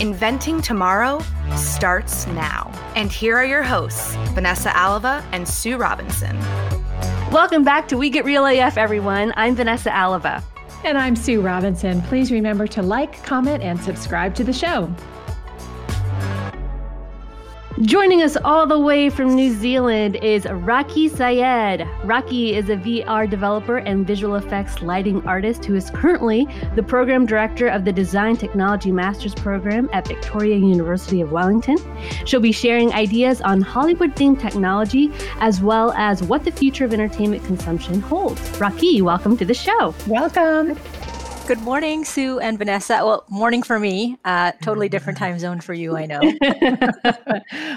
Inventing Tomorrow starts now. And here are your hosts, Vanessa Alava and Sue Robinson. Welcome back to We Get Real AF, everyone. I'm Vanessa Alava. And I'm Sue Robinson. Please remember to like, comment, and subscribe to the show. Joining us all the way from New Zealand is Raqi Syed. Raqi is a VR developer and visual effects lighting artist who is currently the program director of the Design Technology Masters program at Victoria University of Wellington. She'll be sharing ideas on Hollywood themed technology as well as what the future of entertainment consumption holds. Raqi, welcome to the show. Welcome. Good morning, Sue and Vanessa. Well, morning for me. Uh, totally different time zone for you, I know.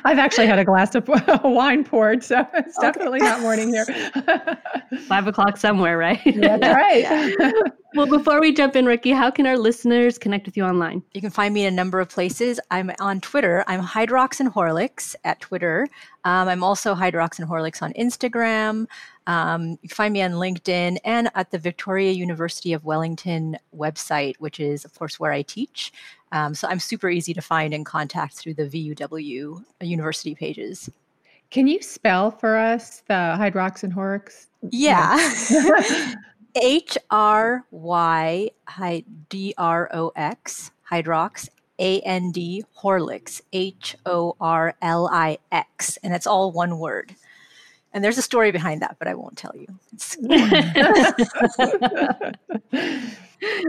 I've actually had a glass of wine poured, so it's definitely not morning here. Five o'clock somewhere, right? That's right. well, before we jump in, Ricky, how can our listeners connect with you online? You can find me in a number of places. I'm on Twitter. I'm Hydrox and Horlicks at Twitter. Um, I'm also Hydrox and Horlicks on Instagram. Um, you can find me on LinkedIn and at the Victoria University of Wellington website, which is, of course, where I teach. Um, so I'm super easy to find and contact through the VUW university pages. Can you spell for us the Hydrox and Horlicks? Yeah. H R Y D R O X, Hydrox, A N D, Horlicks, H O R L I X. And it's all one word. And there's a story behind that, but I won't tell you.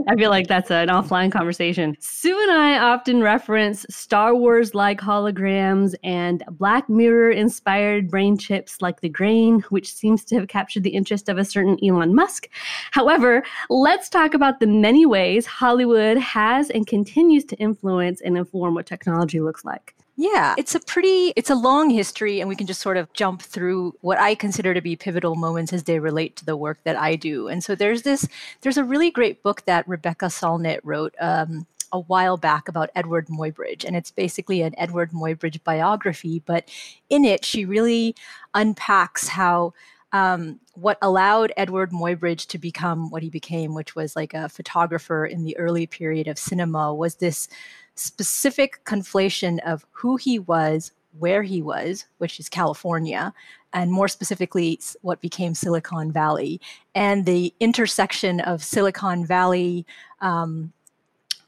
I feel like that's an offline conversation. Sue and I often reference Star Wars like holograms and Black Mirror inspired brain chips like the Grain, which seems to have captured the interest of a certain Elon Musk. However, let's talk about the many ways Hollywood has and continues to influence and inform what technology looks like. Yeah, it's a pretty, it's a long history, and we can just sort of jump through what I consider to be pivotal moments as they relate to the work that I do. And so there's this, there's a really great book that Rebecca Solnit wrote um, a while back about Edward Muybridge, and it's basically an Edward Muybridge biography. But in it, she really unpacks how um, what allowed Edward Muybridge to become what he became, which was like a photographer in the early period of cinema, was this specific conflation of who he was, where he was, which is California, and more specifically, what became Silicon Valley, and the intersection of Silicon Valley um,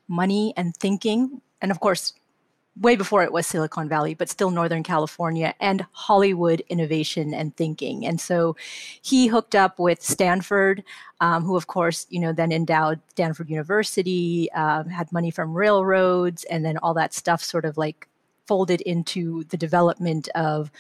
money and thinking, and of course, way before it was Silicon Valley, but still Northern California and Hollywood innovation and thinking. And so he hooked up with Stanford, um, who, of course, you know, then endowed Stanford University, um, had money from railroads, and then all that stuff sort of like folded into the development of.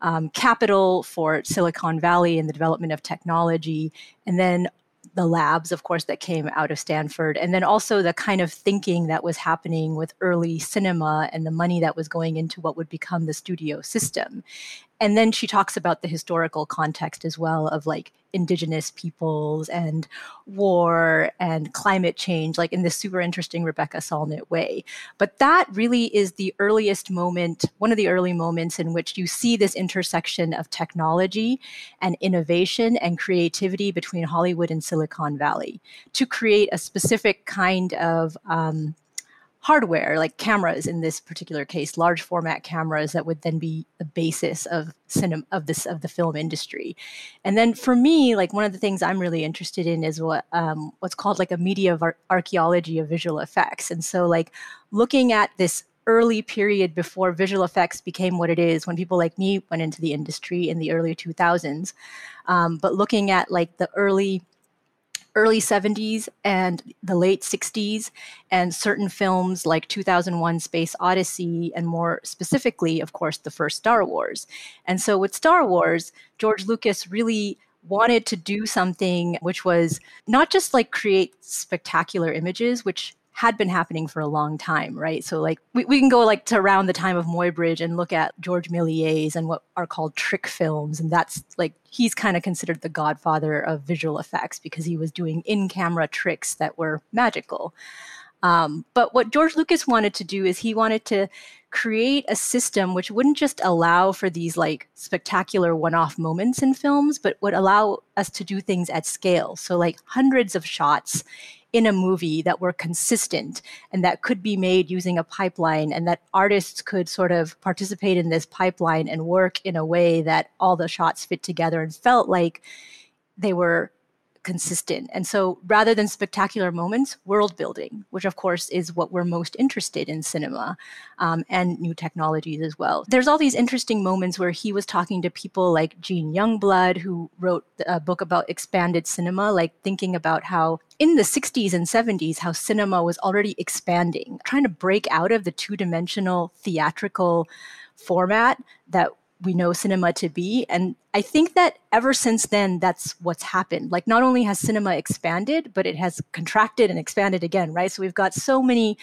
Um, capital for Silicon Valley and the development of technology, and then the labs, of course, that came out of Stanford, and then also the kind of thinking that was happening with early cinema and the money that was going into what would become the studio system. And then she talks about the historical context as well of like indigenous peoples and war and climate change, like in this super interesting Rebecca Solnit way. But that really is the earliest moment, one of the early moments in which you see this intersection of technology and innovation and creativity between Hollywood and Silicon Valley to create a specific kind of um, hardware like cameras in this particular case large format cameras that would then be the basis of cinema of this of the film industry. And then for me like one of the things i'm really interested in is what um, what's called like a media ar- archaeology of visual effects. And so like looking at this early period before visual effects became what it is when people like me went into the industry in the early 2000s um, but looking at like the early early 70s and the late 60s, and certain films like 2001 Space Odyssey, and more specifically, of course, the first Star Wars. And so with Star Wars, George Lucas really wanted to do something which was not just like create spectacular images, which had been happening for a long time, right? So like we, we can go like to around the time of Muybridge and look at George Méliès and what are called trick films. And that's like he's kind of considered the godfather of visual effects because he was doing in-camera tricks that were magical. Um, but what George Lucas wanted to do is he wanted to create a system which wouldn't just allow for these like spectacular one-off moments in films, but would allow us to do things at scale. So like hundreds of shots in a movie that were consistent and that could be made using a pipeline and that artists could sort of participate in this pipeline and work in a way that all the shots fit together and felt like they were consistent. And so rather than spectacular moments, world building, which of course is what we're most interested in cinema um, and new technologies as well. There's all these interesting moments where he was talking to people like Gene Youngblood, who wrote a book about expanded cinema, like thinking about how in the 60s and 70s, how cinema was already expanding, trying to break out of the two dimensional theatrical format that we know cinema to be. And I think that ever since then, that's what's happened. Like, not only has cinema expanded, but it has contracted and expanded again, right? So we've got so many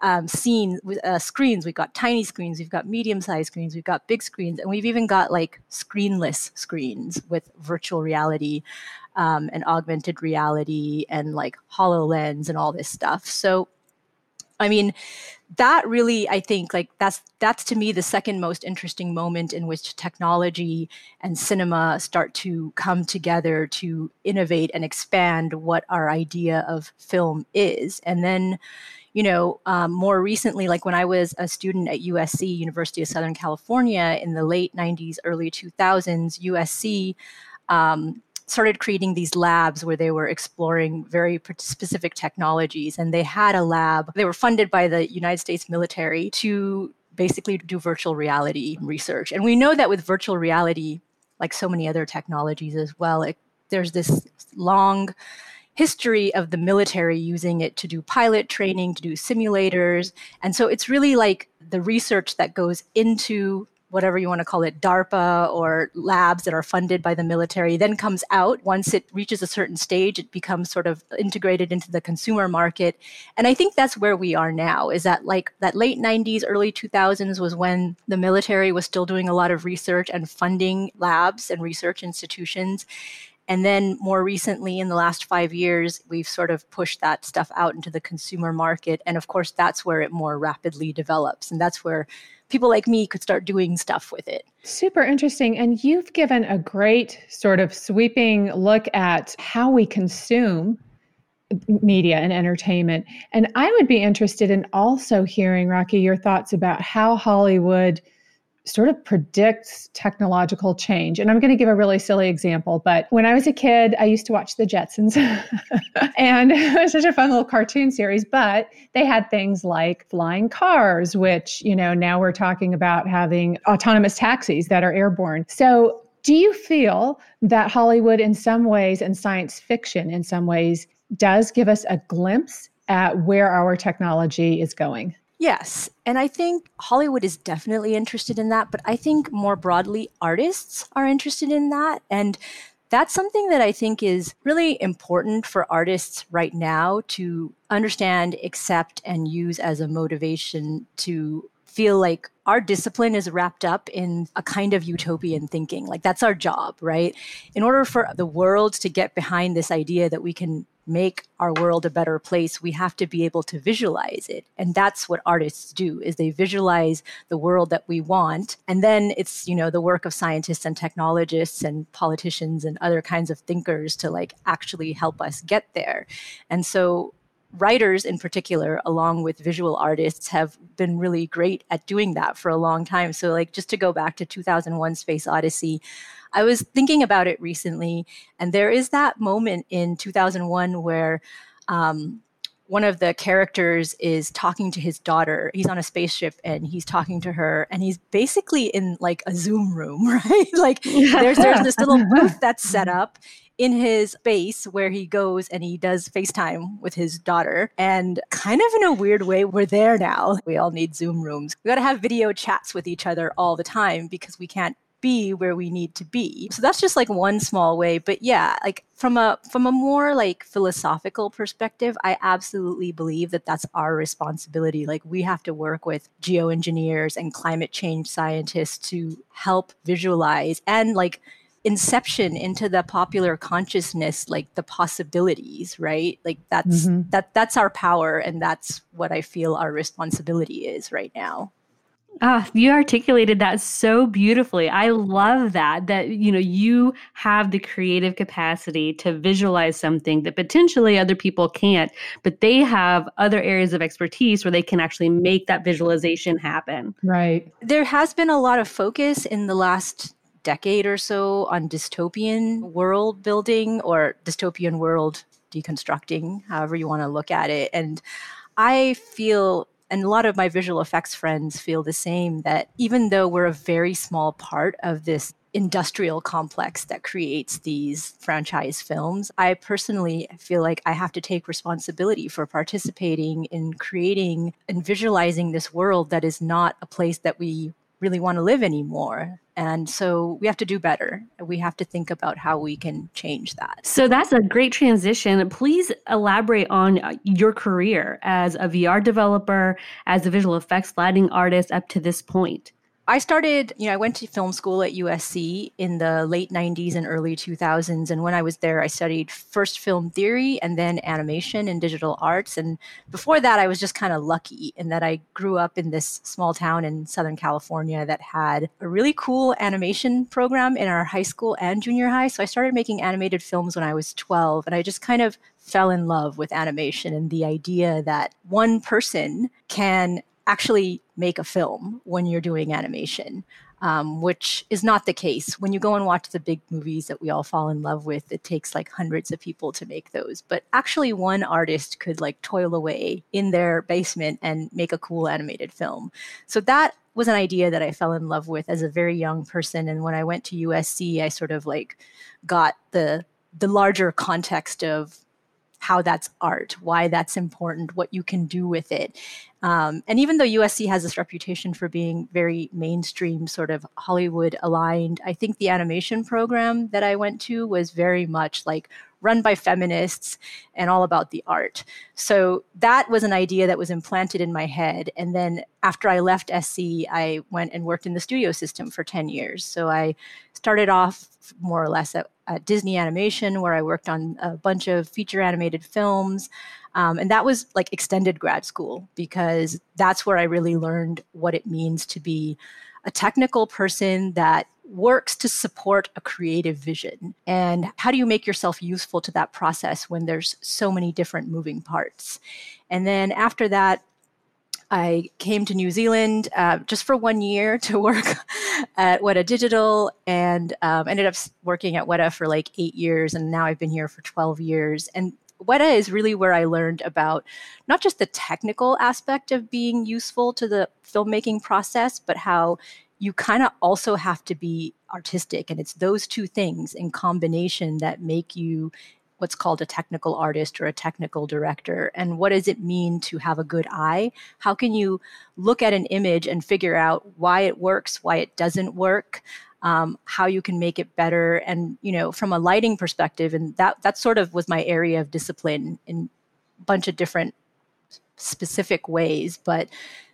um, scenes, uh, screens. We've got tiny screens, we've got medium sized screens, we've got big screens, and we've even got like screenless screens with virtual reality um, and augmented reality and like HoloLens and all this stuff. So, I mean, that really i think like that's that's to me the second most interesting moment in which technology and cinema start to come together to innovate and expand what our idea of film is. And then you know um, more recently like when i was a student at usc university of southern california in the late 90s early 2000s usc um, started creating these labs where they were exploring very specific technologies. And they had a lab, they were funded by the United States military to basically do virtual reality research. And we know that with virtual reality, like so many other technologies as well, it, there's this long history of the military using it to do pilot training, to do simulators. And so it's really like the research that goes into whatever you want to call it, DARPA or labs that are funded by the military, then comes out. Once it reaches a certain stage, it becomes sort of integrated into the consumer market. And I think that's where we are now, is that like that late 90s, early 2000s was when the military was still doing a lot of research and funding labs and research institutions. And then more recently, in the last five years, we've sort of pushed that stuff out into the consumer market. And of course, that's where it more rapidly develops. And that's where people like me could start doing stuff with it. Super interesting. And you've given a great sort of sweeping look at how we consume media and entertainment. And I would be interested in also hearing, Raqi, your thoughts about how Hollywood sort of predicts technological change. And I'm going to give a really silly example, but when I was a kid, I used to watch the Jetsons. and it was such a fun little cartoon series, but they had things like flying cars, which, you know, now we're talking about having autonomous taxis that are airborne. So, do you feel that Hollywood, in some ways, and science fiction, in some ways, does give us a glimpse at where our technology is going? Yes. And I think Hollywood is definitely interested in that. But I think more broadly, artists are interested in that. And that's something that I think is really important for artists right now to understand, accept, and use as a motivation to feel like our discipline is wrapped up in a kind of utopian thinking. Like that's our job, right? In order for the world to get behind this idea that we can make our world a better place we have to be able to visualize it. And that's what artists do is they visualize the world that we want. And then it's you know the work of scientists and technologists and politicians and other kinds of thinkers to like actually help us get there. And so writers in particular along with visual artists have been really great at doing that for a long time so like just to go back to 2001 space odyssey I was thinking about it recently, and there is that moment in 2001 where um, one of the characters is talking to his daughter. He's on a spaceship and he's talking to her, and he's basically in like a Zoom room, right? like there's there's this little booth that's set up in his base where he goes and he does FaceTime with his daughter. And kind of in a weird way, we're there now. We all need Zoom rooms. We got to have video chats with each other all the time because we can't be where we need to be. So that's just like one small way, but yeah, like from a from a more like philosophical perspective, I absolutely believe that that's our responsibility. Like we have to work with geoengineers and climate change scientists to help visualize and like inception into the popular consciousness like the possibilities right like that's mm-hmm. that that's our power and that's what i feel our responsibility is right now Ah, you articulated that so beautifully. I love that that you know you have the creative capacity to visualize something that potentially other people can't, but they have other areas of expertise where they can actually make that visualization happen. Right. There has been a lot of focus in the last decade or so on dystopian world building or dystopian world deconstructing, however you want to look at it. And I feel and a lot of my visual effects friends feel the same that even though we're a very small part of this industrial complex that creates these franchise films, I personally feel like I have to take responsibility for participating in creating and visualizing this world that is not a place that we really want to live anymore. And so we have to do better. We have to think about how we can change that. So that's a great transition. Please elaborate on uh, your career as a VR developer, as a visual effects lighting artist up to this point. I started, you know, I went to film school at USC in the late 90s and early 2000s. And when I was there, I studied first film theory and then animation and digital arts. And before that, I was just kind of lucky in that I grew up in this small town in Southern California that had a really cool animation program in our high school and junior high. So I started making animated films when I was 12. And I just kind of fell in love with animation and the idea that one person can actually make a film when you're doing animation, um, which is not the case. When you go and watch the big movies that we all fall in love with, it takes like hundreds of people to make those. But actually, one artist could like toil away in their basement and make a cool animated film. So that was an idea that I fell in love with as a very young person. And when I went to USC, I sort of like got the the larger context of how that's art, why that's important, what you can do with it. Um, and even though USC has this reputation for being very mainstream, sort of Hollywood aligned, I think the animation program that I went to was very much like run by feminists and all about the art. So that was an idea that was implanted in my head. And then after I left SC, I went and worked in the studio system for 10 years. So I started off more or less at, at Disney Animation, where I worked on a bunch of feature animated films. Um, and that was like extended grad school because that's where I really learned what it means to be a technical person that works to support a creative vision. And how do you make yourself useful to that process when there's so many different moving parts? And then after that, I came to New Zealand uh, just for one year to work at Weta Digital and um, ended up working at Weta for like eight years. And now I've been here for 12 years. And Weta is really where I learned about not just the technical aspect of being useful to the filmmaking process, but how you kind of also have to be artistic. And it's those two things in combination that make you what's called a technical artist or a technical director. And what does it mean to have a good eye? How can you look at an image and figure out why it works, why it doesn't work? um, how you can make it better and you know from a lighting perspective and that that sort of was my area of discipline in a bunch of different specific ways but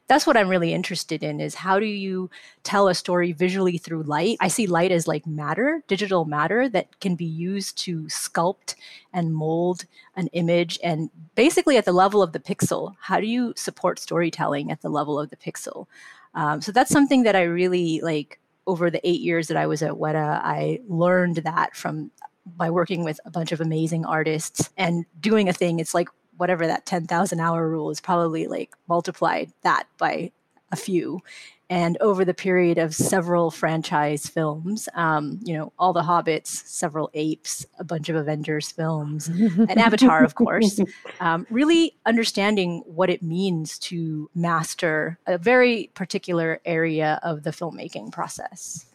that's what i'm really interested in is how do you tell a story visually through light? I see light as like matter digital matter that can be used to sculpt and mold an image and basically at the level of the pixel. How do you support storytelling at the level of the pixel? Um, so that's something that i really like over the eight years that I was at Weta, I learned that from by working with a bunch of amazing artists and doing a thing. It's like whatever that 10,000 hour rule is probably like multiplied that by a few and over the period of several franchise films, um, you know, all the Hobbits, several apes, a bunch of Avengers films, and Avatar, of course, um, really understanding what it means to master a very particular area of the filmmaking process.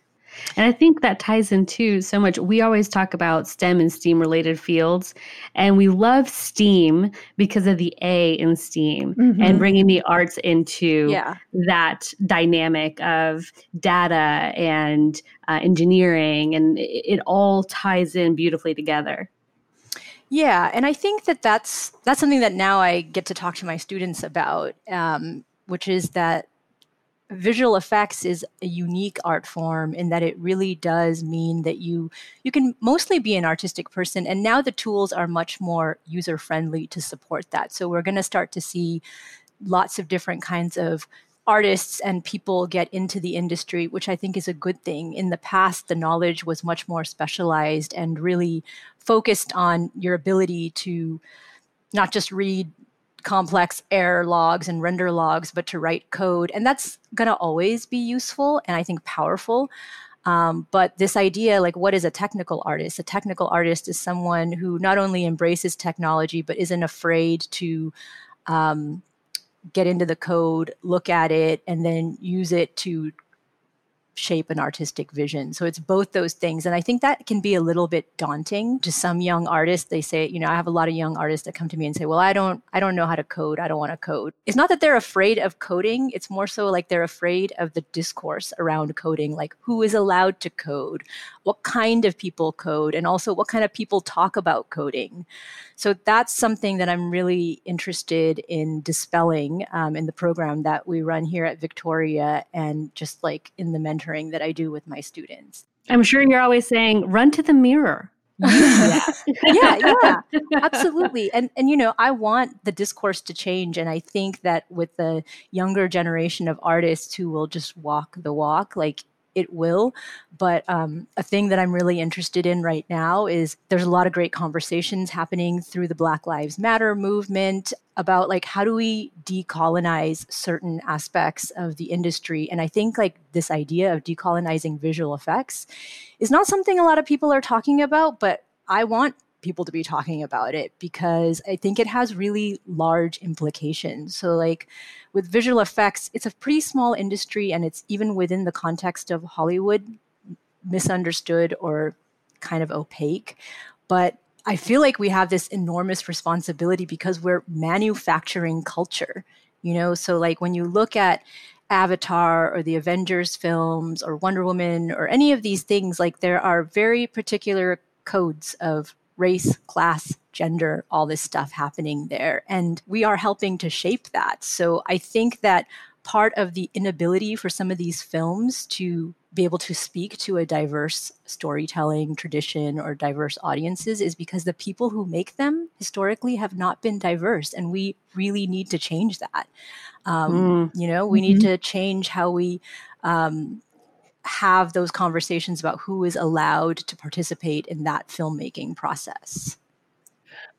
And I think that ties into so much. We always talk about STEM and STEAM related fields, and we love STEAM because of the A in STEAM mm-hmm. and bringing the arts into yeah. that dynamic of data and uh, engineering, and it, it all ties in beautifully together. Yeah, and I think that that's that's something that now I get to talk to my students about, um, which is that visual effects is a unique art form in that it really does mean that you you can mostly be an artistic person and now the tools are much more user friendly to support that so we're going to start to see lots of different kinds of artists and people get into the industry, which I think is a good thing. In the past, the knowledge was much more specialized and really focused on your ability to not just read complex error logs and render logs, but to write code. And that's going to always be useful and I think powerful. Um, but this idea, like, what is a technical artist? A technical artist is someone who not only embraces technology, but isn't afraid to um, get into the code, look at it, and then use it to shape an artistic vision. So it's both those things. And I think that can be a little bit daunting to some young artists. They say, you know, I have a lot of young artists that come to me and say, well, I don't, I don't know how to code. I don't want to code. It's not that they're afraid of coding. It's more so like they're afraid of the discourse around coding, like who is allowed to code, what kind of people code, and also what kind of people talk about coding. So that's something that I'm really interested in dispelling um, in the program that we run here at Victoria and just like in the mentoring that I do with my students. I'm sure you're always saying, run to the mirror. yeah. yeah, yeah, absolutely. And and you know, I want the discourse to change, and I think that with the younger generation of artists who will just walk the walk, like it will. But um, a thing that I'm really interested in right now is there's a lot of great conversations happening through the Black Lives Matter movement about like how do we decolonize certain aspects of the industry. And I think like this idea of decolonizing visual effects is not something a lot of people are talking about, but I want people to be talking about it because I think it has really large implications. So, like with visual effects, it's a pretty small industry and it's even within the context of Hollywood misunderstood or kind of opaque. But I feel like we have this enormous responsibility because we're manufacturing culture, you know? So, like when you look at Avatar or the Avengers films or Wonder Woman or any of these things, like there are very particular codes of race, class, gender, all this stuff happening there. And we are helping to shape that. So I think that part of the inability for some of these films to be able to speak to a diverse storytelling tradition or diverse audiences is because the people who make them historically have not been diverse and we really need to change that um, mm. you know we mm-hmm. need to change how we um, have those conversations about who is allowed to participate in that filmmaking process.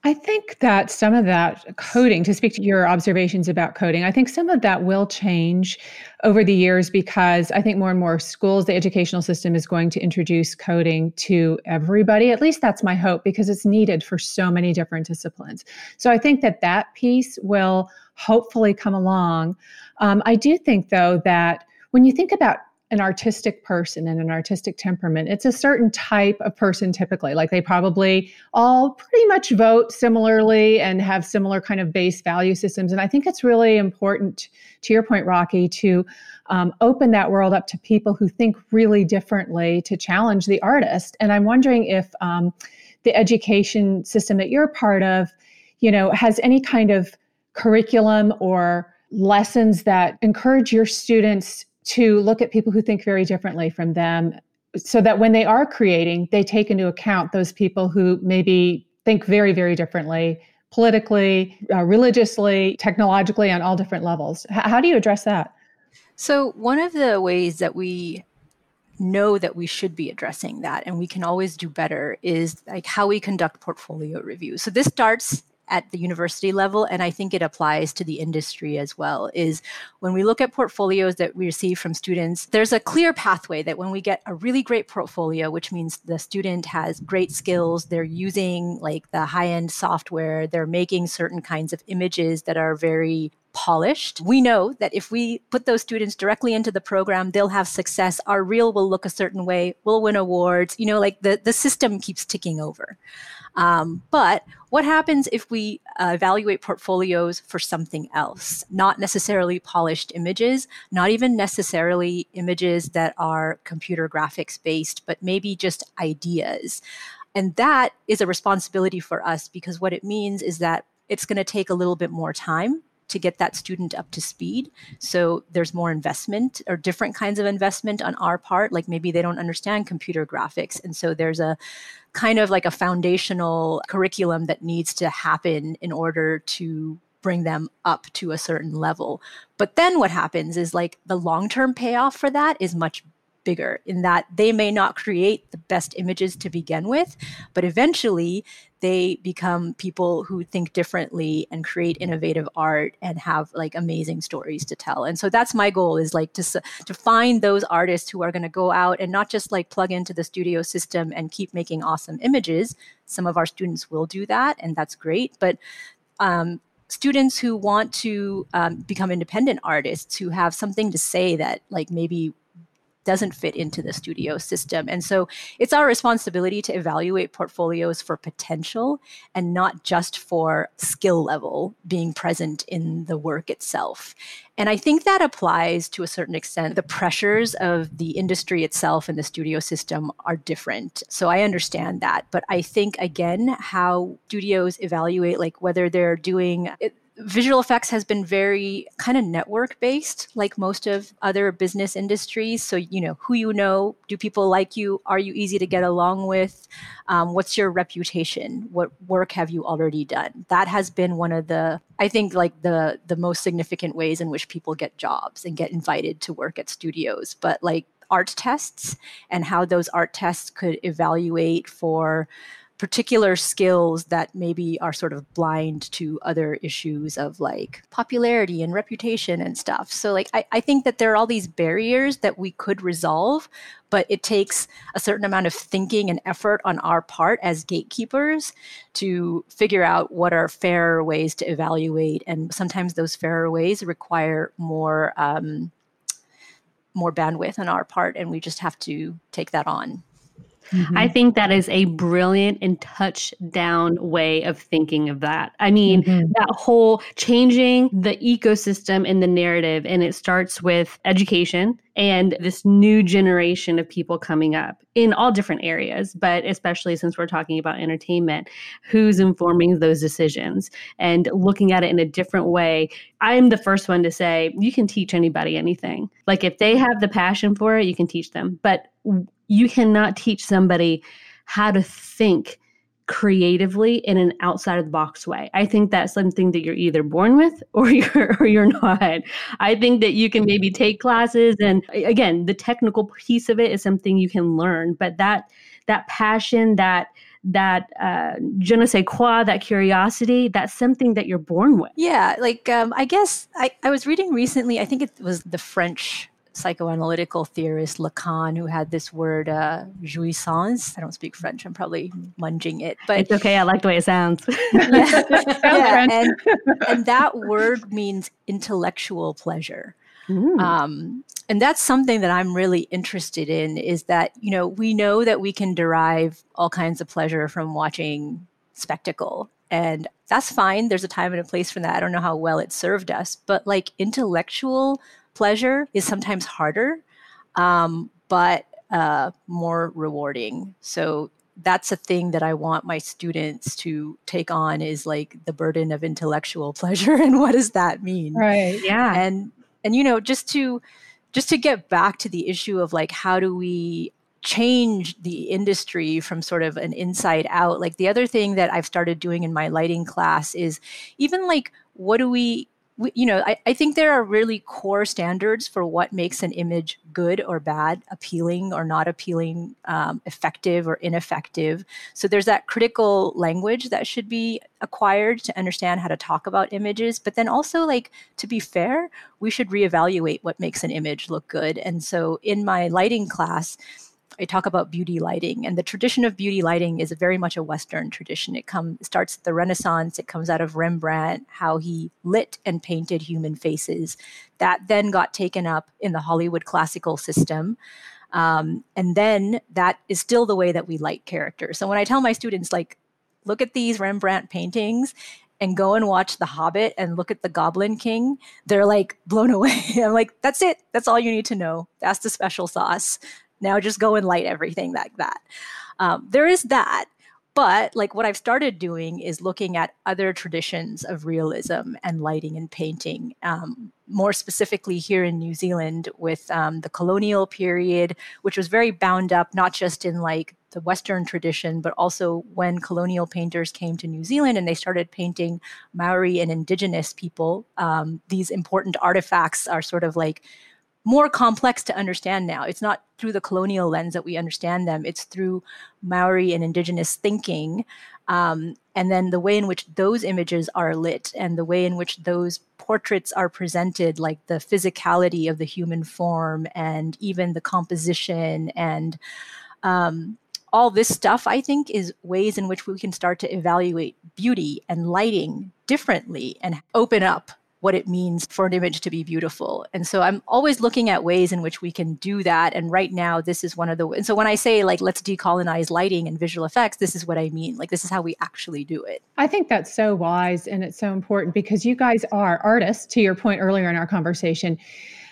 I think that some of that coding, to speak to your observations about coding, I think some of that will change over the years because I think more and more schools, the educational system is going to introduce coding to everybody. At least that's my hope because it's needed for so many different disciplines. So I think that that piece will hopefully come along. Um, I do think, though, that when you think about an artistic person and an artistic temperament. It's a certain type of person typically. Like they probably all pretty much vote similarly and have similar kind of base value systems. And I think it's really important, to your point, Raqi, to um, open that world up to people who think really differently to challenge the artist. And I'm wondering if um, the education system that you're part of, you know, has any kind of curriculum or lessons that encourage your students to look at people who think very differently from them so that when they are creating, they take into account those people who maybe think very, very differently politically, uh, religiously, technologically, on all different levels. H- how do you address that? So, one of the ways that we know that we should be addressing that and we can always do better is like how we conduct portfolio reviews. So, this starts at the university level, and I think it applies to the industry as well, is when we look at portfolios that we receive from students, there's a clear pathway that when we get a really great portfolio, which means the student has great skills, they're using like the high end software, they're making certain kinds of images that are very polished. We know that if we put those students directly into the program, they'll have success. Our reel will look a certain way, we'll win awards. You know, like the, the system keeps ticking over. Um, but what happens if we uh, evaluate portfolios for something else? Not necessarily polished images, not even necessarily images that are computer graphics based, but maybe just ideas. And that is a responsibility for us because what it means is that it's going to take a little bit more time to get that student up to speed. So there's more investment or different kinds of investment on our part. Like maybe they don't understand computer graphics. And so there's a kind of like a foundational curriculum that needs to happen in order to bring them up to a certain level. But then what happens is like the long term payoff for that is much bigger in that they may not create the best images to begin with, but eventually they become people who think differently and create innovative art and have like amazing stories to tell. And so that's my goal is like to to find those artists who are going to go out and not just like plug into the studio system and keep making awesome images. Some of our students will do that and that's great, but um, students who want to um, become independent artists who have something to say that like maybe doesn't fit into the studio system. And so it's our responsibility to evaluate portfolios for potential and not just for skill level being present in the work itself. And I think that applies to a certain extent. The pressures of the industry itself and the studio system are different. So I understand that. But I think, again, how studios evaluate, like whether they're doing it, visual effects has been very kind of network based like most of other business industries. So you know who you know do people like you? Are you easy to get along with? Um, what's your reputation? What work have you already done? That has been one of the i think like the the most significant ways in which people get jobs and get invited to work at studios. But like art tests and how those art tests could evaluate for particular skills that maybe are sort of blind to other issues of like popularity and reputation and stuff. So, like, I, I think that there are all these barriers that we could resolve, but it takes a certain amount of thinking and effort on our part as gatekeepers to figure out what are fair ways to evaluate. And sometimes those fairer ways require more. Um, more bandwidth on our part, and we just have to take that on. Mm-hmm. I think that is a brilliant and touchdown way of thinking of that. I mean, mm-hmm. that whole changing the ecosystem and the narrative, and it starts with education and this new generation of people coming up in all different areas, but especially since we're talking about entertainment, who's informing those decisions and looking at it in a different way. I'm the first one to say you can teach anybody anything. Like if they have the passion for it, you can teach them. But you cannot teach somebody how to think creatively in an outside of the box way. I think that's something that you're either born with or you're or you're not. I think that you can maybe take classes and again, the technical piece of it is something you can learn, but that that passion, that that uh, je ne sais quoi, that curiosity, that's something that you're born with. Yeah, like um, I guess I, I was reading recently, I think it was the French psychoanalytical theorist Lacan, who had this word uh, jouissance. I don't speak French. I'm probably munging it, but it's okay. I like the way it sounds. yeah, yeah and, and that word means intellectual pleasure. Um, and that's something that I'm really interested in. Is that you know we know that we can derive all kinds of pleasure from watching spectacle and that's fine there's a time and a place for that i don't know how well it served us but like intellectual pleasure is sometimes harder, um, but uh, more rewarding. So that's a thing that I want my students to take on is like the burden of intellectual pleasure and what does that mean? Right. Yeah. And and you know, just to just to get back to the issue of like how do we change the industry from sort of an inside out like the other thing that i've started doing in my lighting class is even like what do we we, you know, I, I think there are really core standards for what makes an image good or bad, appealing or not appealing, um, effective or ineffective. So there's that critical language that should be acquired to understand how to talk about images. But then also, like, to be fair, we should reevaluate what makes an image look good. And so in my lighting class, I talk about beauty lighting, and the tradition of beauty lighting is very much a Western tradition. It comes starts at the Renaissance. It comes out of Rembrandt, how he lit and painted human faces. That then got taken up in the Hollywood classical system. Um, and then that is still the way that we light characters. So when I tell my students, like, look at these Rembrandt paintings and go and watch The Hobbit and look at the Goblin King, they're like blown away. I'm like, that's it. That's all you need to know. That's the special sauce. Now just go and light everything like that. Um, there is that. But like what I've started doing is looking at other traditions of realism and lighting and painting, um, more specifically here in New Zealand with um, the colonial period, which was very bound up not just in like the Western tradition, but also when colonial painters came to New Zealand and they started painting Maori and indigenous people. Um, these important artifacts are sort of like more complex to understand now. It's not through the colonial lens that we understand them, it's through Maori and indigenous thinking. Um, and then the way in which those images are lit and the way in which those portraits are presented, like the physicality of the human form and even the composition and um, all this stuff, I think, is ways in which we can start to evaluate beauty and lighting differently and open up what it means for an image to be beautiful. And so I'm always looking at ways in which we can do that. And right now, this is one of the. And so when I say like let's decolonize lighting and visual effects, this is what I mean. Like this is how we actually do it. I think that's so wise and it's so important because you guys are artists. To your point earlier in our conversation.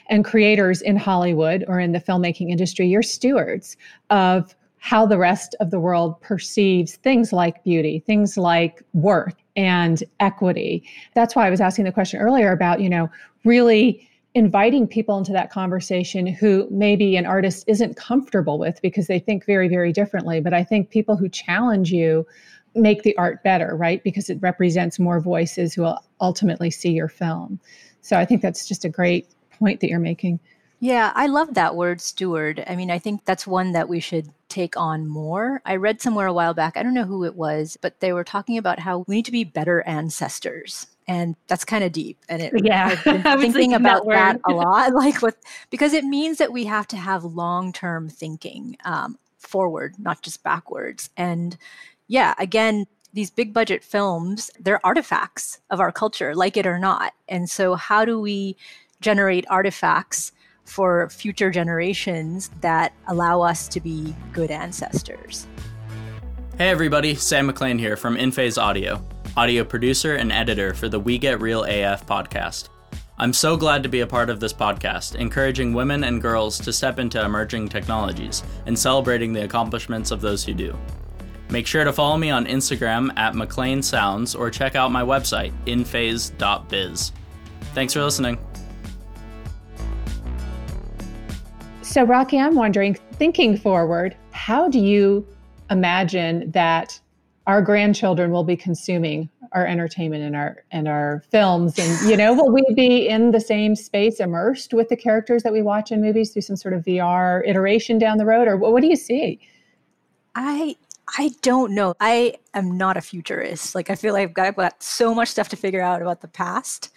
And creators in Hollywood or in the filmmaking industry, you're stewards of how the rest of the world perceives things like beauty, things like worth and equity. That's why I was asking the question earlier about, you know, really inviting people into that conversation who maybe an artist isn't comfortable with because they think very, very differently. But I think people who challenge you make the art better, right? Because it represents more voices who will ultimately see your film. So I think that's just a great point that you're making. Yeah, I love that word steward. I mean, I think that's one that we should take on more. I read somewhere a while back, I don't know who it was, but they were talking about how we need to be better ancestors. And that's kind of deep. And it, yeah, I've been thinking, thinking about that, that, a lot, like with, because it means that we have to have long term thinking um, forward, not just backwards. And yeah, again, these big budget films, they're artifacts of our culture, like it or not. And so, how do we generate artifacts for future generations that allow us to be good ancestors. Hey everybody, Sam McLean here from InPhase Audio, audio producer and editor for the We Get Real AF podcast. I'm so glad to be a part of this podcast, encouraging women and girls to step into emerging technologies and celebrating the accomplishments of those who do. Make sure to follow me on Instagram at McLean Sounds or check out my website, inphase.biz. Thanks for listening. So, Raqi, I'm wondering, thinking forward, how do you imagine that our grandchildren will be consuming our entertainment and our and our films and you know will we be in the same space immersed with the characters that we watch in movies through some sort of VR iteration down the road or what do you see I I don't know. I am not a futurist. Like I feel like I've got, I've got so much stuff to figure out about the past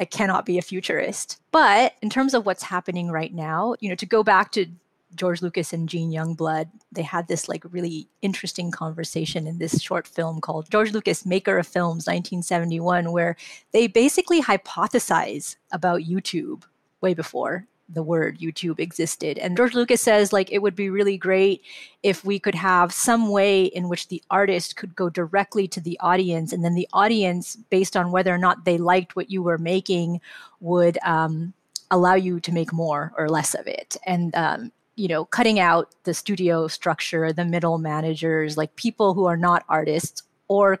I cannot be a futurist. But in terms of what's happening right now, you know, to go back to George Lucas and Gene Youngblood, they had this like really interesting conversation in this short film called George Lucas Maker of Films 1971 where they basically hypothesize about YouTube way before the word YouTube existed. And George Lucas says like it would be really great if we could have some way in which the artist could go directly to the audience, and then the audience, based on whether or not they liked what you were making, would um, allow you to make more or less of it. And um, you know, cutting out the studio structure, the middle managers, like people who are not artists or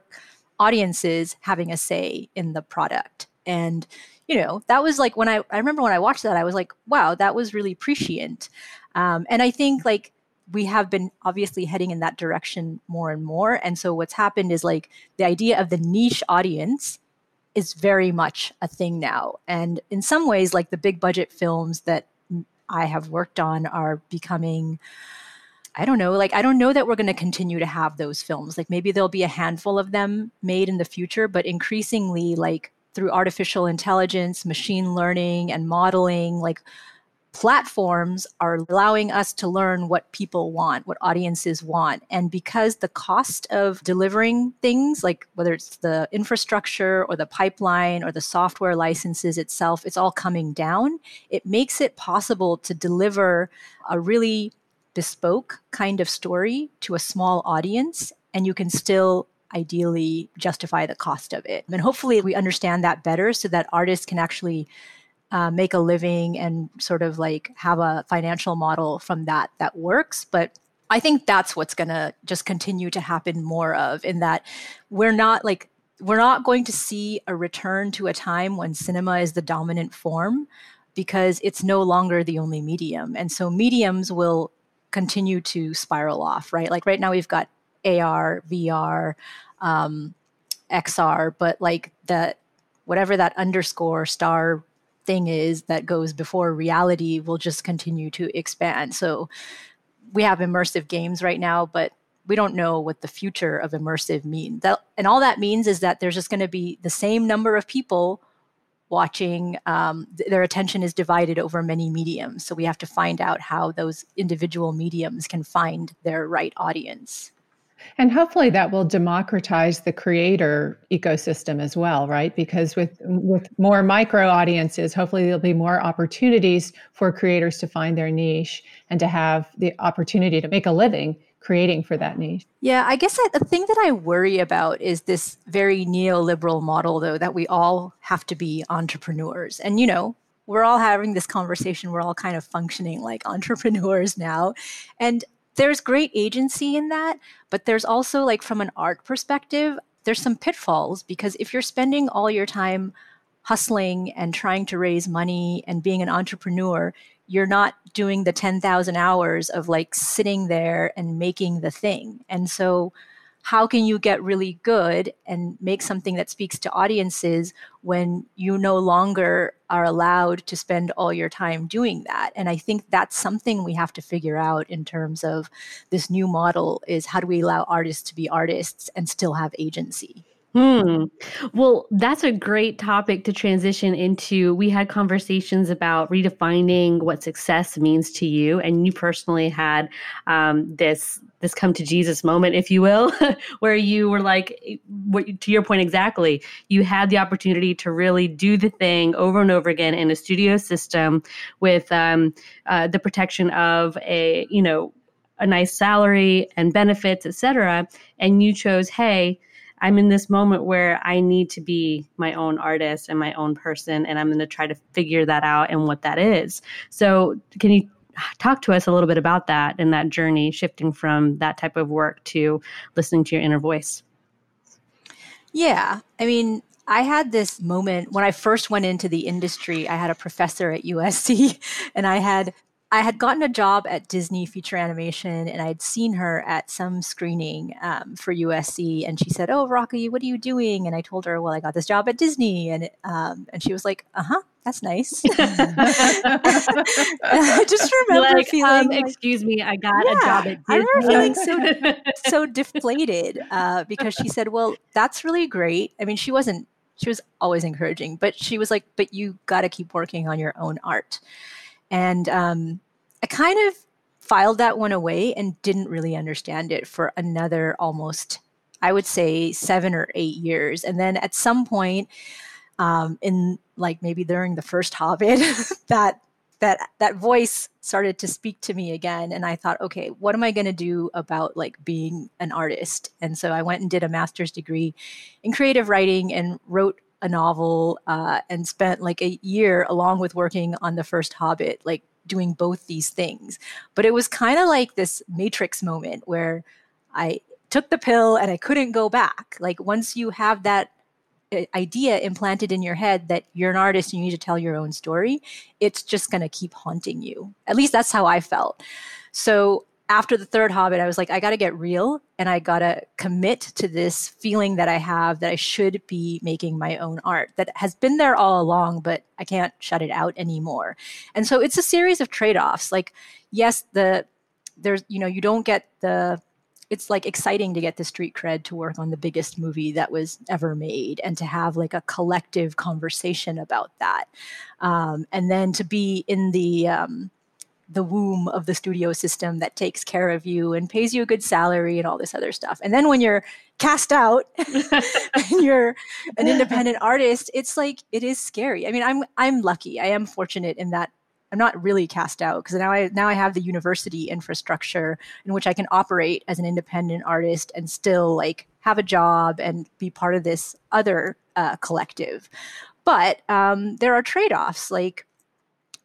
audiences having a say in the product. And you know, that was like when I, I remember when I watched that, I was like, wow, that was really prescient. Um, and I think like we have been obviously heading in that direction more and more. And so what's happened is like the idea of the niche audience is very much a thing now. And in some ways, like the big budget films that I have worked on are becoming. I don't know. Like, I don't know that we're going to continue to have those films. Like, maybe there'll be a handful of them made in the future, but increasingly, like, through artificial intelligence, machine learning, and modeling, like platforms are allowing us to learn what people want, what audiences want. And because the cost of delivering things, like whether it's the infrastructure or the pipeline or the software licenses itself, it's all coming down, it makes it possible to deliver a really bespoke kind of story to a small audience. And you can still ideally justify the cost of it. And hopefully we understand that better so that artists can actually uh, make a living and sort of like have a financial model from that that works. But I think that's what's going to just continue to happen more of in that we're not like we're not going to see a return to a time when cinema is the dominant form because it's no longer the only medium. And so mediums will continue to spiral off, right? Like right now we've got AR, VR, um, XR, but like that whatever that underscore star thing is that goes before reality will just continue to expand. So we have immersive games right now, but we don't know what the future of immersive means. That, and all that means is that there's just going to be the same number of people watching. Um, th- their attention is divided over many mediums. So we have to find out how those individual mediums can find their right audience. And hopefully that will democratize the creator ecosystem as well, right? Because with with more micro audiences, hopefully there'll be more opportunities for creators to find their niche and to have the opportunity to make a living creating for that niche. Yeah, I guess the thing that I worry about is this very neoliberal model though that we all have to be entrepreneurs. And you know, we're all having this conversation, we're all kind of functioning like entrepreneurs now. And there's great agency in that, but there's also like from an art perspective, there's some pitfalls because if you're spending all your time hustling and trying to raise money and being an entrepreneur, you're not doing the 10,000 hours of like sitting there and making the thing. And so how can you get really good and make something that speaks to audiences when you no longer are allowed to spend all your time doing that and i think that's something we have to figure out in terms of this new model is how do we allow artists to be artists and still have agency Hmm. Well, that's a great topic to transition into. We had conversations about redefining what success means to you, and you personally had um, this this come to Jesus moment, if you will, where you were like, what, to your point exactly, you had the opportunity to really do the thing over and over again in a studio system with um, uh, the protection of a you know a nice salary and benefits, etc. And you chose, hey I'm in this moment where I need to be my own artist and my own person, and I'm going to try to figure that out and what that is. So, can you talk to us a little bit about that and that journey shifting from that type of work to listening to your inner voice? Yeah. I mean, I had this moment when I first went into the industry. I had a professor at USC, and I had I had gotten a job at Disney Feature Animation and I'd seen her at some screening um, for USC. And she said, Oh, Raqi, what are you doing? And I told her, Well, I got this job at Disney. And, um, and she was like, Uh huh, that's nice. I just remember like, feeling, um, like, Excuse me, I got yeah, a job at Disney. I remember feeling so, so deflated uh, because she said, Well, that's really great. I mean, she wasn't, she was always encouraging, but she was like, But you got to keep working on your own art. And um, I kind of filed that one away and didn't really understand it for another almost, I would say, seven or eight years. And then at some point, um, in like maybe during the first Hobbit, that that that voice started to speak to me again and i thought okay what am i going to do about like being an artist and so i went and did a master's degree in creative writing and wrote a novel uh, and spent like a year along with working on the first Hobbit, like doing both these things. But it was kind of like this matrix moment where I took the pill and I couldn't go back. Like once you have that idea implanted in your head that you're an artist and you need to tell your own story, it's just going to keep haunting you. At least that's how I felt. So after the third Hobbit, I was like, I got to get real and I got to commit to this feeling that I have that I should be making my own art that has been there all along, but I can't shut it out anymore. And so it's a series of trade offs. Like, yes, the there's, you know, you don't get the it's like exciting to get the street cred to work on the biggest movie that was ever made and to have like a collective conversation about that um, and then to be in the um, the womb of the studio system that takes care of you and pays you a good salary and all this other stuff. And then when you're cast out and you're an independent artist, it's like it is scary. I mean, I'm I'm lucky. I am fortunate in that I'm not really cast out because now I now I have the university infrastructure in which I can operate as an independent artist and still like have a job and be part of this other uh, collective. But um, there are trade offs like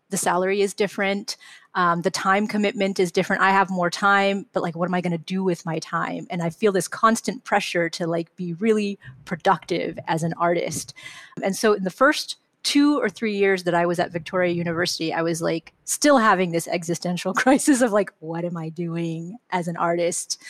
the salary is different um, the time commitment is different. I have more time but like what am i going to do with my time? And i feel this constant pressure to like be really productive as an artist. And so in the first two or three years that i was at victoria university i was like still having this existential crisis of like what am i doing as an artist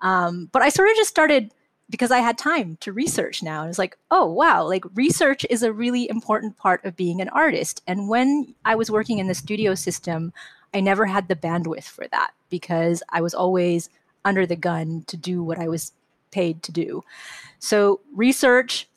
um, but i sort of just started because I had time to research now. And it's like, oh, wow, like research is a really important part of being an artist. And when I was working in the studio system, I never had the bandwidth for that because I was always under the gun to do what I was paid to do. So, research,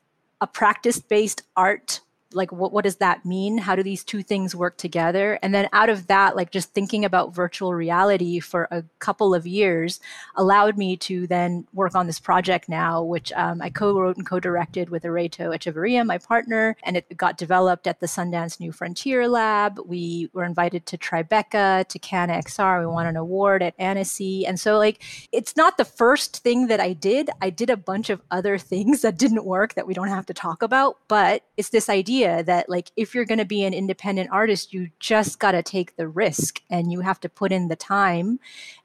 a practice based art like what, what does that mean? How do these two things work together? And then out of that like just thinking about virtual reality for a couple of years allowed me to then work on this project now which um, i co-wrote and co-directed with areito echevarria my partner and it got developed at the sundance new frontier lab. We were invited to tribeca to cannes xr we won an award at annecy. And so like it's not the first thing that i did. I did a bunch of other things that didn't work that we don't have to talk about but it's this idea idea that like if you're going to be an independent artist you just got to take the risk and you have to put in the time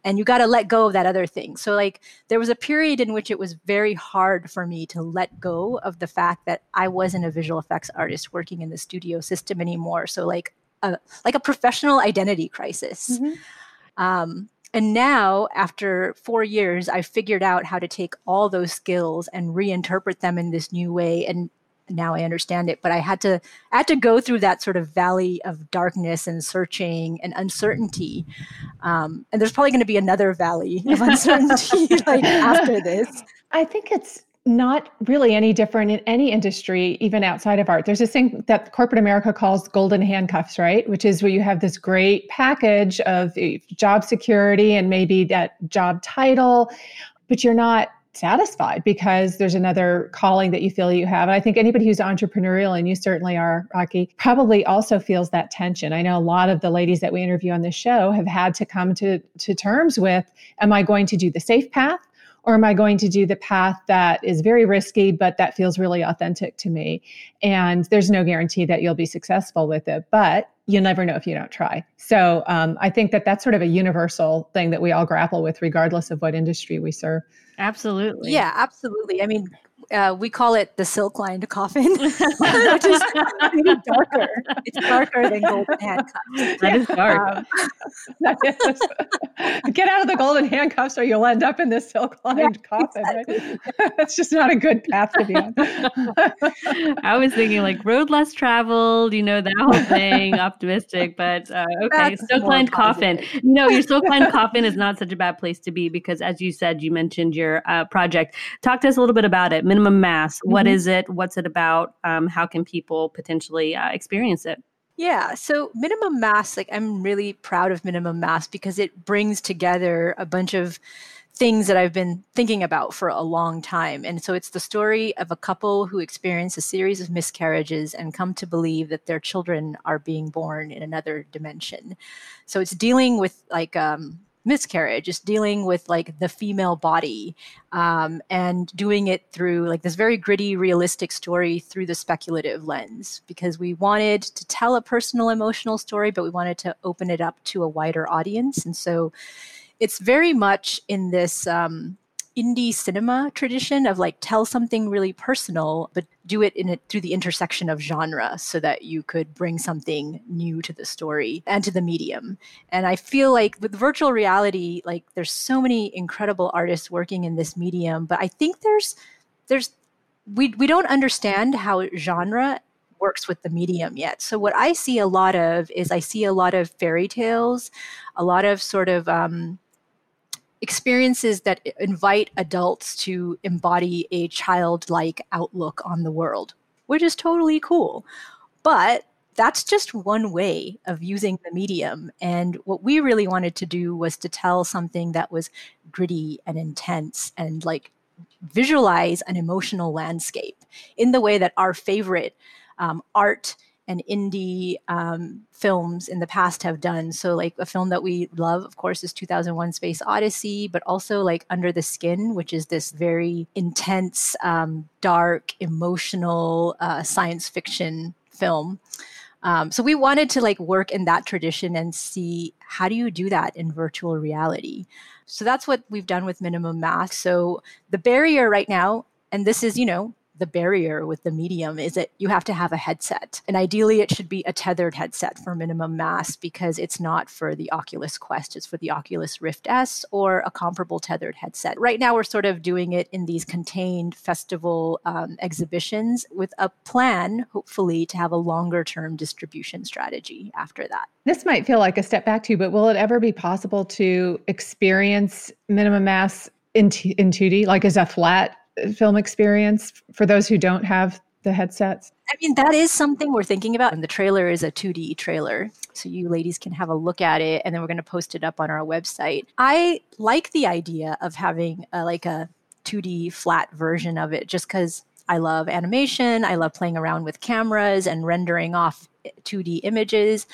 and you got to let go of that other thing. So like there was a period in which it was very hard for me to let go of the fact that i wasn't a visual effects artist working in the studio system anymore. So like a like a professional identity crisis. Mm-hmm. um, and now, after four years, I've figured out how to take all those skills and reinterpret them in this new way and now I understand it. But I had to I had to go through that sort of valley of darkness and searching and uncertainty. Um, and there's probably going to be another valley of uncertainty like after this. I think it's not really any different in any industry, even outside of art. There's this thing that corporate America calls golden handcuffs, right? Which is where you have this great package of eh, job security and maybe that job title, but you're not satisfied because there's another calling that you feel you have. And I think anybody who's entrepreneurial, and you certainly are, Raqi, probably also feels that tension. I know a lot of the ladies that we interview on this show have had to come to, to terms with am I going to do the safe path? Or am I going to do the path that is very risky, but that feels really authentic to me? And there's no guarantee that you'll be successful with it, but you'll never know if you don't try. So um, I think that that's sort of a universal thing that we all grapple with, regardless of what industry we serve. Absolutely. Yeah, absolutely. I mean, uh, we call it the silk lined coffin, which is darker. It's darker than golden handcuffs. That is dark. Um, Get out of the golden handcuffs or you'll end up in this silk lined yeah, coffin. Exactly. Right? That's just not a good path to be on. I was thinking like road less traveled, you know, that whole thing, optimistic, but uh, okay, silk lined coffin. No, your silk lined coffin is not such a bad place to be because, as you said, you mentioned your uh, project. Talk to us a little bit about it minimum mass mm-hmm. what is it what's it about um, how can people potentially uh, experience it yeah so minimum mass like i'm really proud of minimum mass because it brings together a bunch of things that I've been thinking about for a long time. And so it's the story of a couple who experience a series of miscarriages and come to believe that their children are being born in another dimension. So it's dealing with like um, miscarriage is dealing with like the female body um, and doing it through like this very gritty realistic story through the speculative lens because we wanted to tell a personal emotional story but we wanted to open it up to a wider audience. And so it's very much in this um, indie cinema tradition of like tell something really personal but do it in it through the intersection of genre so that you could bring something new to the story and to the medium and i feel like with virtual reality like there's so many incredible artists working in this medium but i think there's there's we we don't understand how genre works with the medium yet. So what I see a lot of is I see a lot of fairy tales, a lot of sort of um, experiences that invite adults to embody a childlike outlook on the world, which is totally cool. But that's just one way of using the medium. And what we really wanted to do was to tell something that was gritty and intense and like visualize an emotional landscape in the way that our favorite um, art and indie um, films in the past have done. So, like a film that we love, of course, is 2001 Space Odyssey, but also like Under the Skin, which is this very intense, um, dark, emotional uh, science fiction film. Um, so we wanted to like work in that tradition and see how do you do that in virtual reality. So that's what we've done with minimum mass. So the barrier right now, and this is, you know, the barrier with the medium is that you have to have a headset. And ideally, it should be a tethered headset for minimum mass because it's not for the Oculus Quest, it's for the Oculus Rift S or a comparable tethered headset. Right now, we're sort of doing it in these contained festival um, exhibitions with a plan, hopefully, to have a longer term distribution strategy after that. This might feel like a step back to you, but will it ever be possible to experience minimum mass in, t- in 2D, like as a flat film experience for those who don't have the headsets? I mean, that is something we're thinking about. And the trailer is a 2D trailer. So you ladies can have a look at it and then we're going to post it up on our website. I like the idea of having a, like a 2D flat version of it just because I love animation. I love playing around with cameras and rendering off eh, 2D images.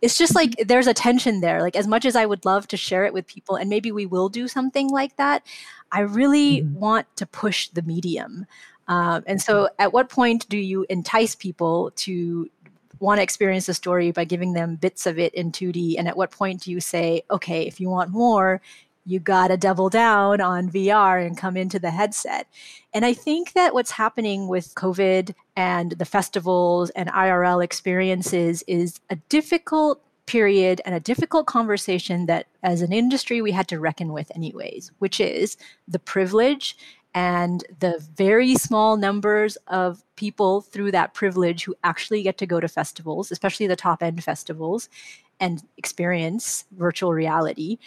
It's just like there's a tension there. Like, as much as I would love to share it with people, and maybe we will do something like that, I really mm-hmm. want to push the medium. Um, and so, at what point do you entice people to want to experience the story by giving them bits of it in 2D? And at what point do you say, okay, if you want more, you got to double down on VR and come into the headset. And I think that what's happening with COVID and the festivals and IRL experiences is a difficult period and a difficult conversation that as an industry we had to reckon with anyways which is the privilege and the very small numbers of people through that privilege who actually get to go to festivals especially the top end festivals and experience virtual reality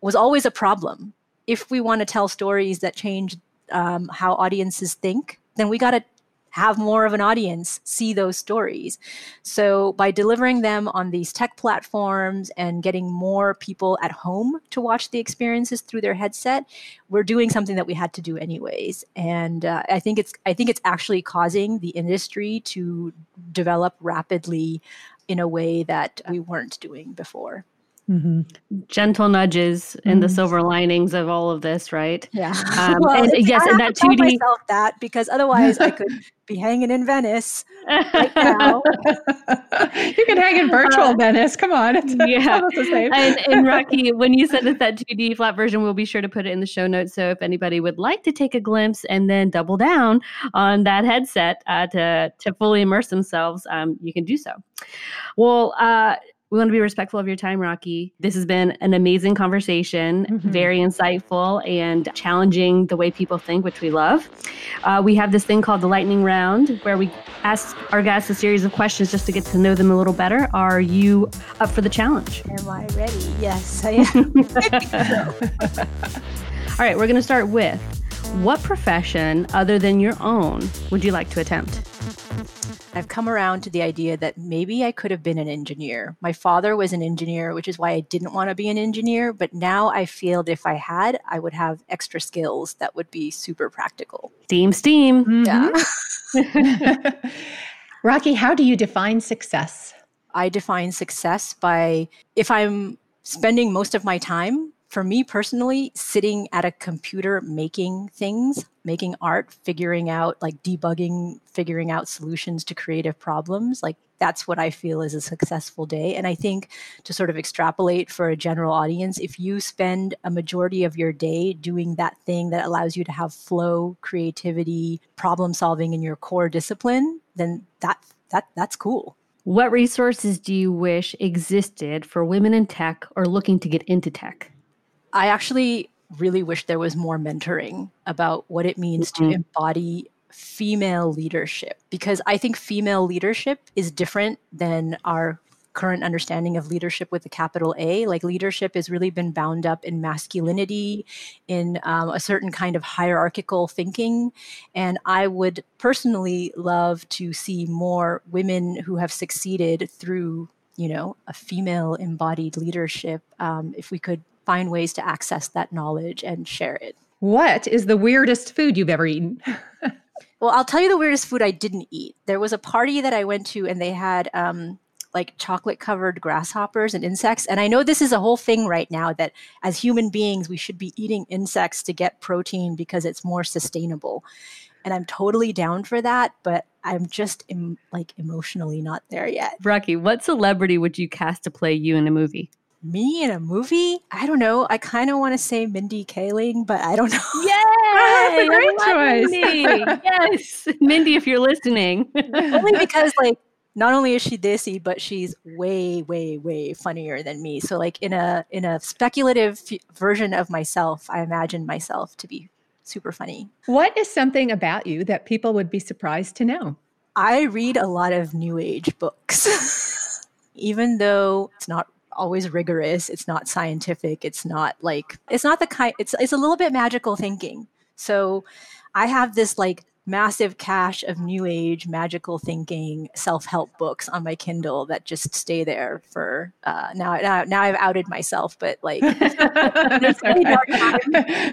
was always a problem if we want to tell stories that change um, how audiences think then we got to have more of an audience see those stories. So, by delivering them on these tech platforms and getting more people at home to watch the experiences through their headset, we're doing something that we had to do anyways. And uh, I think it's I think it's actually causing the industry to develop rapidly in a way that we weren't doing before. Mm-hmm. Gentle nudges mm-hmm. and the silver linings of all of this, right? Yeah. Um, well, and yes, and that two D. myself that because otherwise I could be hanging in Venice right now. you can hang in virtual uh, Venice. Come on, it's yeah. the and, and Raqi, when you said that that two D flat version, we'll be sure to put it in the show notes. So if anybody would like to take a glimpse and then double down on that headset uh, to to fully immerse themselves, um, you can do so. Well. Uh, we want to be respectful of your time, Raqi. This has been an amazing conversation, mm-hmm. very insightful and challenging the way people think, which we love. Uh, we have this thing called the lightning round where we ask our guests a series of questions just to get to know them a little better. Are you up for the challenge? Am I ready? Yes, I am. All right, we're going to start with what profession other than your own would you like to attempt? I've come around to the idea that maybe I could have been an engineer. My father was an engineer, which is why I didn't want to be an engineer. But now I feel if I had, I would have extra skills that would be super practical. Steam, steam. Mm-hmm. Yeah. Raqi, how do you define success? I define success by if I'm spending most of my time for me personally, sitting at a computer making things, making art, figuring out like debugging, figuring out solutions to creative problems, like that's what I feel is a successful day. And I think to sort of extrapolate for a general audience, if you spend a majority of your day doing that thing that allows you to have flow, creativity, problem solving in your core discipline, then that that that's cool. What resources do you wish existed for women in tech or looking to get into tech? I actually really wish there was more mentoring about what it means mm-hmm. to embody female leadership because I think female leadership is different than our current understanding of leadership with a capital A. Like leadership has really been bound up in masculinity, in um, a certain kind of hierarchical thinking. And I would personally love to see more women who have succeeded through, you know, a female embodied leadership. Um, if we could find ways to access that knowledge and share it. What is the weirdest food you've ever eaten? well, I'll tell you the weirdest food I didn't eat. There was a party that I went to, and they had um, like chocolate covered grasshoppers and insects. And I know this is a whole thing right now that as human beings, we should be eating insects to get protein because it's more sustainable. And I'm totally down for that, but I'm just Im- like emotionally not there yet. Raqi, what celebrity would you cast to play you in a movie? Me in a movie? I don't know. I kind of want to say Mindy Kaling, but I don't know. Yay! great choice. Mindy. yes, Mindy, if you're listening. Only because like not only is she dissy, but she's way, way, way funnier than me. So like in a in a speculative f- version of myself, I imagine myself to be super funny. What is something about you that people would be surprised to know? I read a lot of new age books. Even though it's not always rigorous, it's not scientific, it's not like it's not the kind it's it's a little bit magical thinking. So I have this like massive cache of new age magical thinking self-help books on my kindle that just stay there for uh, now, now now i've outed myself but like that's,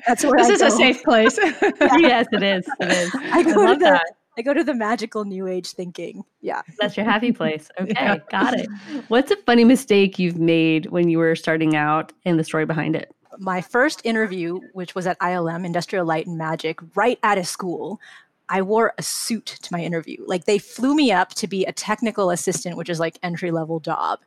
that's where this I is go. a safe place. Yes it is. It is. I, go I love the, that I go to the magical new age thinking. Yeah. That's your happy place. Okay. Yeah. Got it. What's a funny mistake you've made when you were starting out and the story behind it? My first interview, which was at ILM, Industrial Light and Magic, right out of school, I wore a suit to my interview. Like they flew me up to be a technical assistant, which is like entry level job,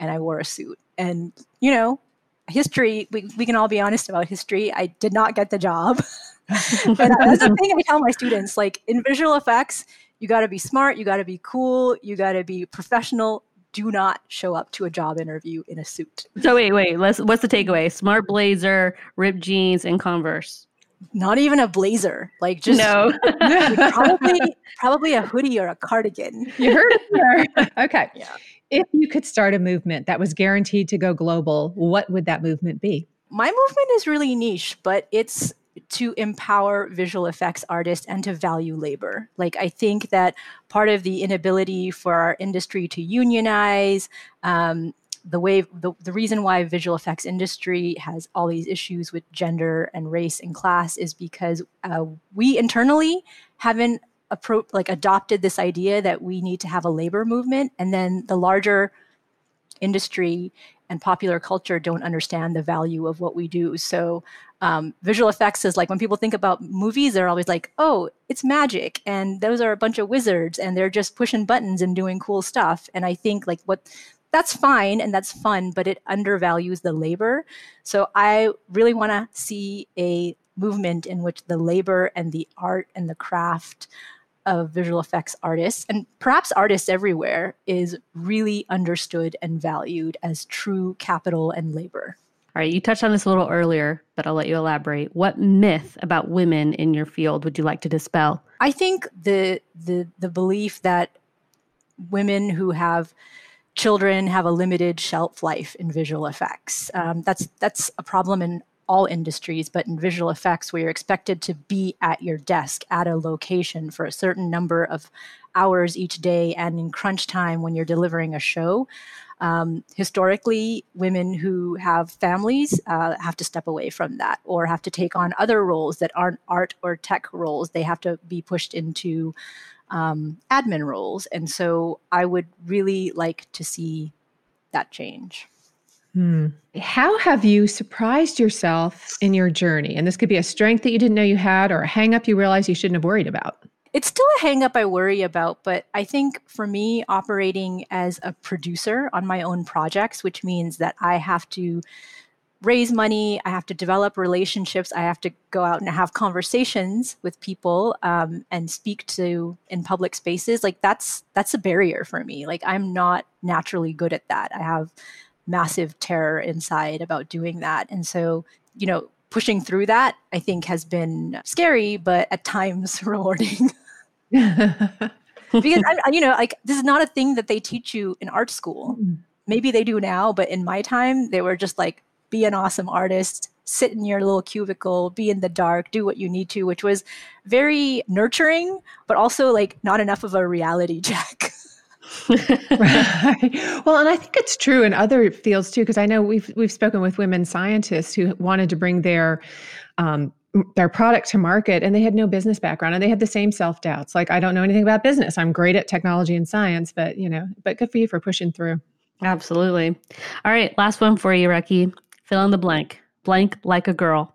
and I wore a suit. And you know, history. We we can all be honest about history. I did not get the job. but that's the thing I tell my students. Like in visual effects, you got to be smart, you got to be cool, you got to be professional. Do not show up to a job interview in a suit. So wait, wait. Let's. What's the takeaway? Smart blazer, ripped jeans, and Converse not even a blazer like just no probably probably a hoodie or a cardigan you heard it there okay yeah. if you could start a movement that was guaranteed to go global what would that movement be my movement is really niche but it's to empower visual effects artists and to value labor. Like, I think that part of the inability for our industry to unionize, um, the way the, the reason why visual effects industry has all these issues with gender and race and class is because uh, we internally haven't appro- like adopted this idea that we need to have a labor movement and then the larger industry and popular culture don't understand the value of what we do so um, visual effects is like when people think about movies they're always like oh it's magic and those are a bunch of wizards and they're just pushing buttons and doing cool stuff and i think like what that's fine and that's fun, but it undervalues the labor. So I really want to see a movement in which the labor and the art and the craft of visual effects artists and perhaps artists everywhere is really understood and valued as true capital and labor. All right, you touched on this a little earlier, but I'll let you elaborate. What myth about women in your field would you like to dispel? I think the the the belief that women who have children have a limited shelf life in visual effects. Um, that's that's a problem in all industries, but in visual effects, where you're expected to be at your desk at a location for a certain number of hours each day, and in crunch time when you're delivering a show. Um, historically, women who have families uh, have to step away from that or have to take on other roles that aren't art or tech roles. They have to be pushed into um, admin roles. And so I would really like to see that change. Hmm. How have you surprised yourself in your journey? And this could be a strength that you didn't know you had or a hang up you realized you shouldn't have worried about. It's still a hang up I worry about, but I think for me, operating as a producer on my own projects, which means that I have to raise money i have to develop relationships i have to go out and have conversations with people um, and speak to in public spaces like that's that's a barrier for me. Like i'm not naturally good at that. I have massive terror inside about doing that. And so you know pushing through that i think has been scary but at times rewarding because I, you know like this is not a thing that they teach you in art school mm maybe they do now, but in my time, they were just like, be an awesome artist, sit in your little cubicle, be in the dark, do what you need to, which was very nurturing, but also like not enough of a reality check. right. Well, and I think it's true in other fields too, because I know we've we've spoken with women scientists who wanted to bring their um, their product to market and they had no business background and they had the same self-doubts. Like i don't know anything about business. I'm great at technology and science but you know but good for you for pushing through. Absolutely. All right last one for you Raqi. fill in the blank. Blank like a girl.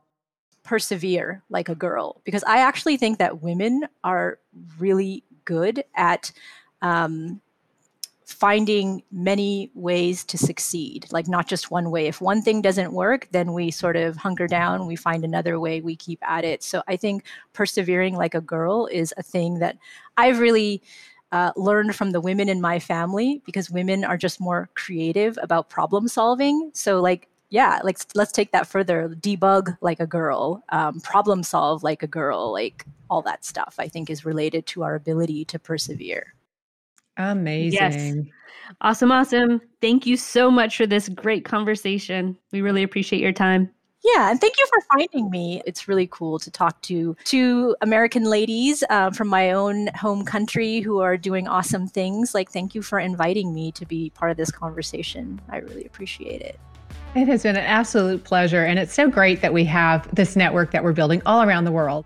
Persevere like a girl. Because i actually think that women are really good at um, finding many ways to succeed, like not just one way. If one thing doesn't work, then we sort of hunker down, we find another way, we keep at it. So I think persevering like a girl is a thing that I've really uh, learned from the women in my family because women are just more creative about problem solving. So, like, yeah, like let's take that further. Debug like a girl, um, problem solve like a girl, like all that stuff. I think is related to our ability to persevere. Amazing. Yes. Awesome, awesome. Thank you so much for this great conversation. We really appreciate your time. Yeah, and thank you for finding me. It's really cool to talk to two American ladies uh, from my own home country who are doing awesome things. Like, thank you for inviting me to be part of this conversation. I really appreciate it. It has been an absolute pleasure, and it's so great that we have this network that we're building all around the world.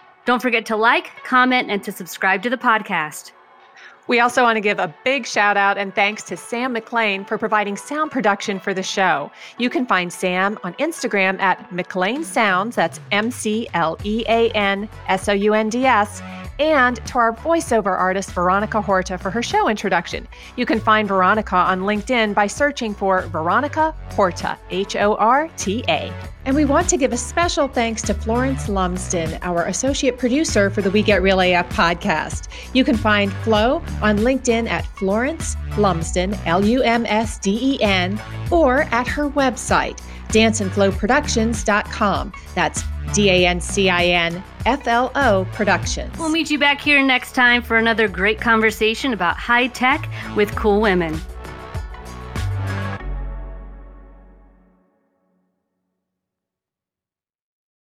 Don't forget to like, comment, and to subscribe to the podcast. We also want to give a big shout out and thanks to Sam McLean for providing sound production for the show. You can find Sam on Instagram at McLean Sounds, that's M C L E A N S O U N D S and to our voiceover artist, Veronica Horta, for her show introduction. You can find Veronica on LinkedIn by searching for Veronica Horta, H O R T A. And we want to give a special thanks to Florence Lumsden, our associate producer for the We Get Real AF podcast. You can find Flo on LinkedIn at Florence Lumsden, L U M S D E N, or at her website, dancinfloproductions.com. That's D A N C I N F L O Productions. We'll meet you back here next time for another great conversation about high tech with cool women.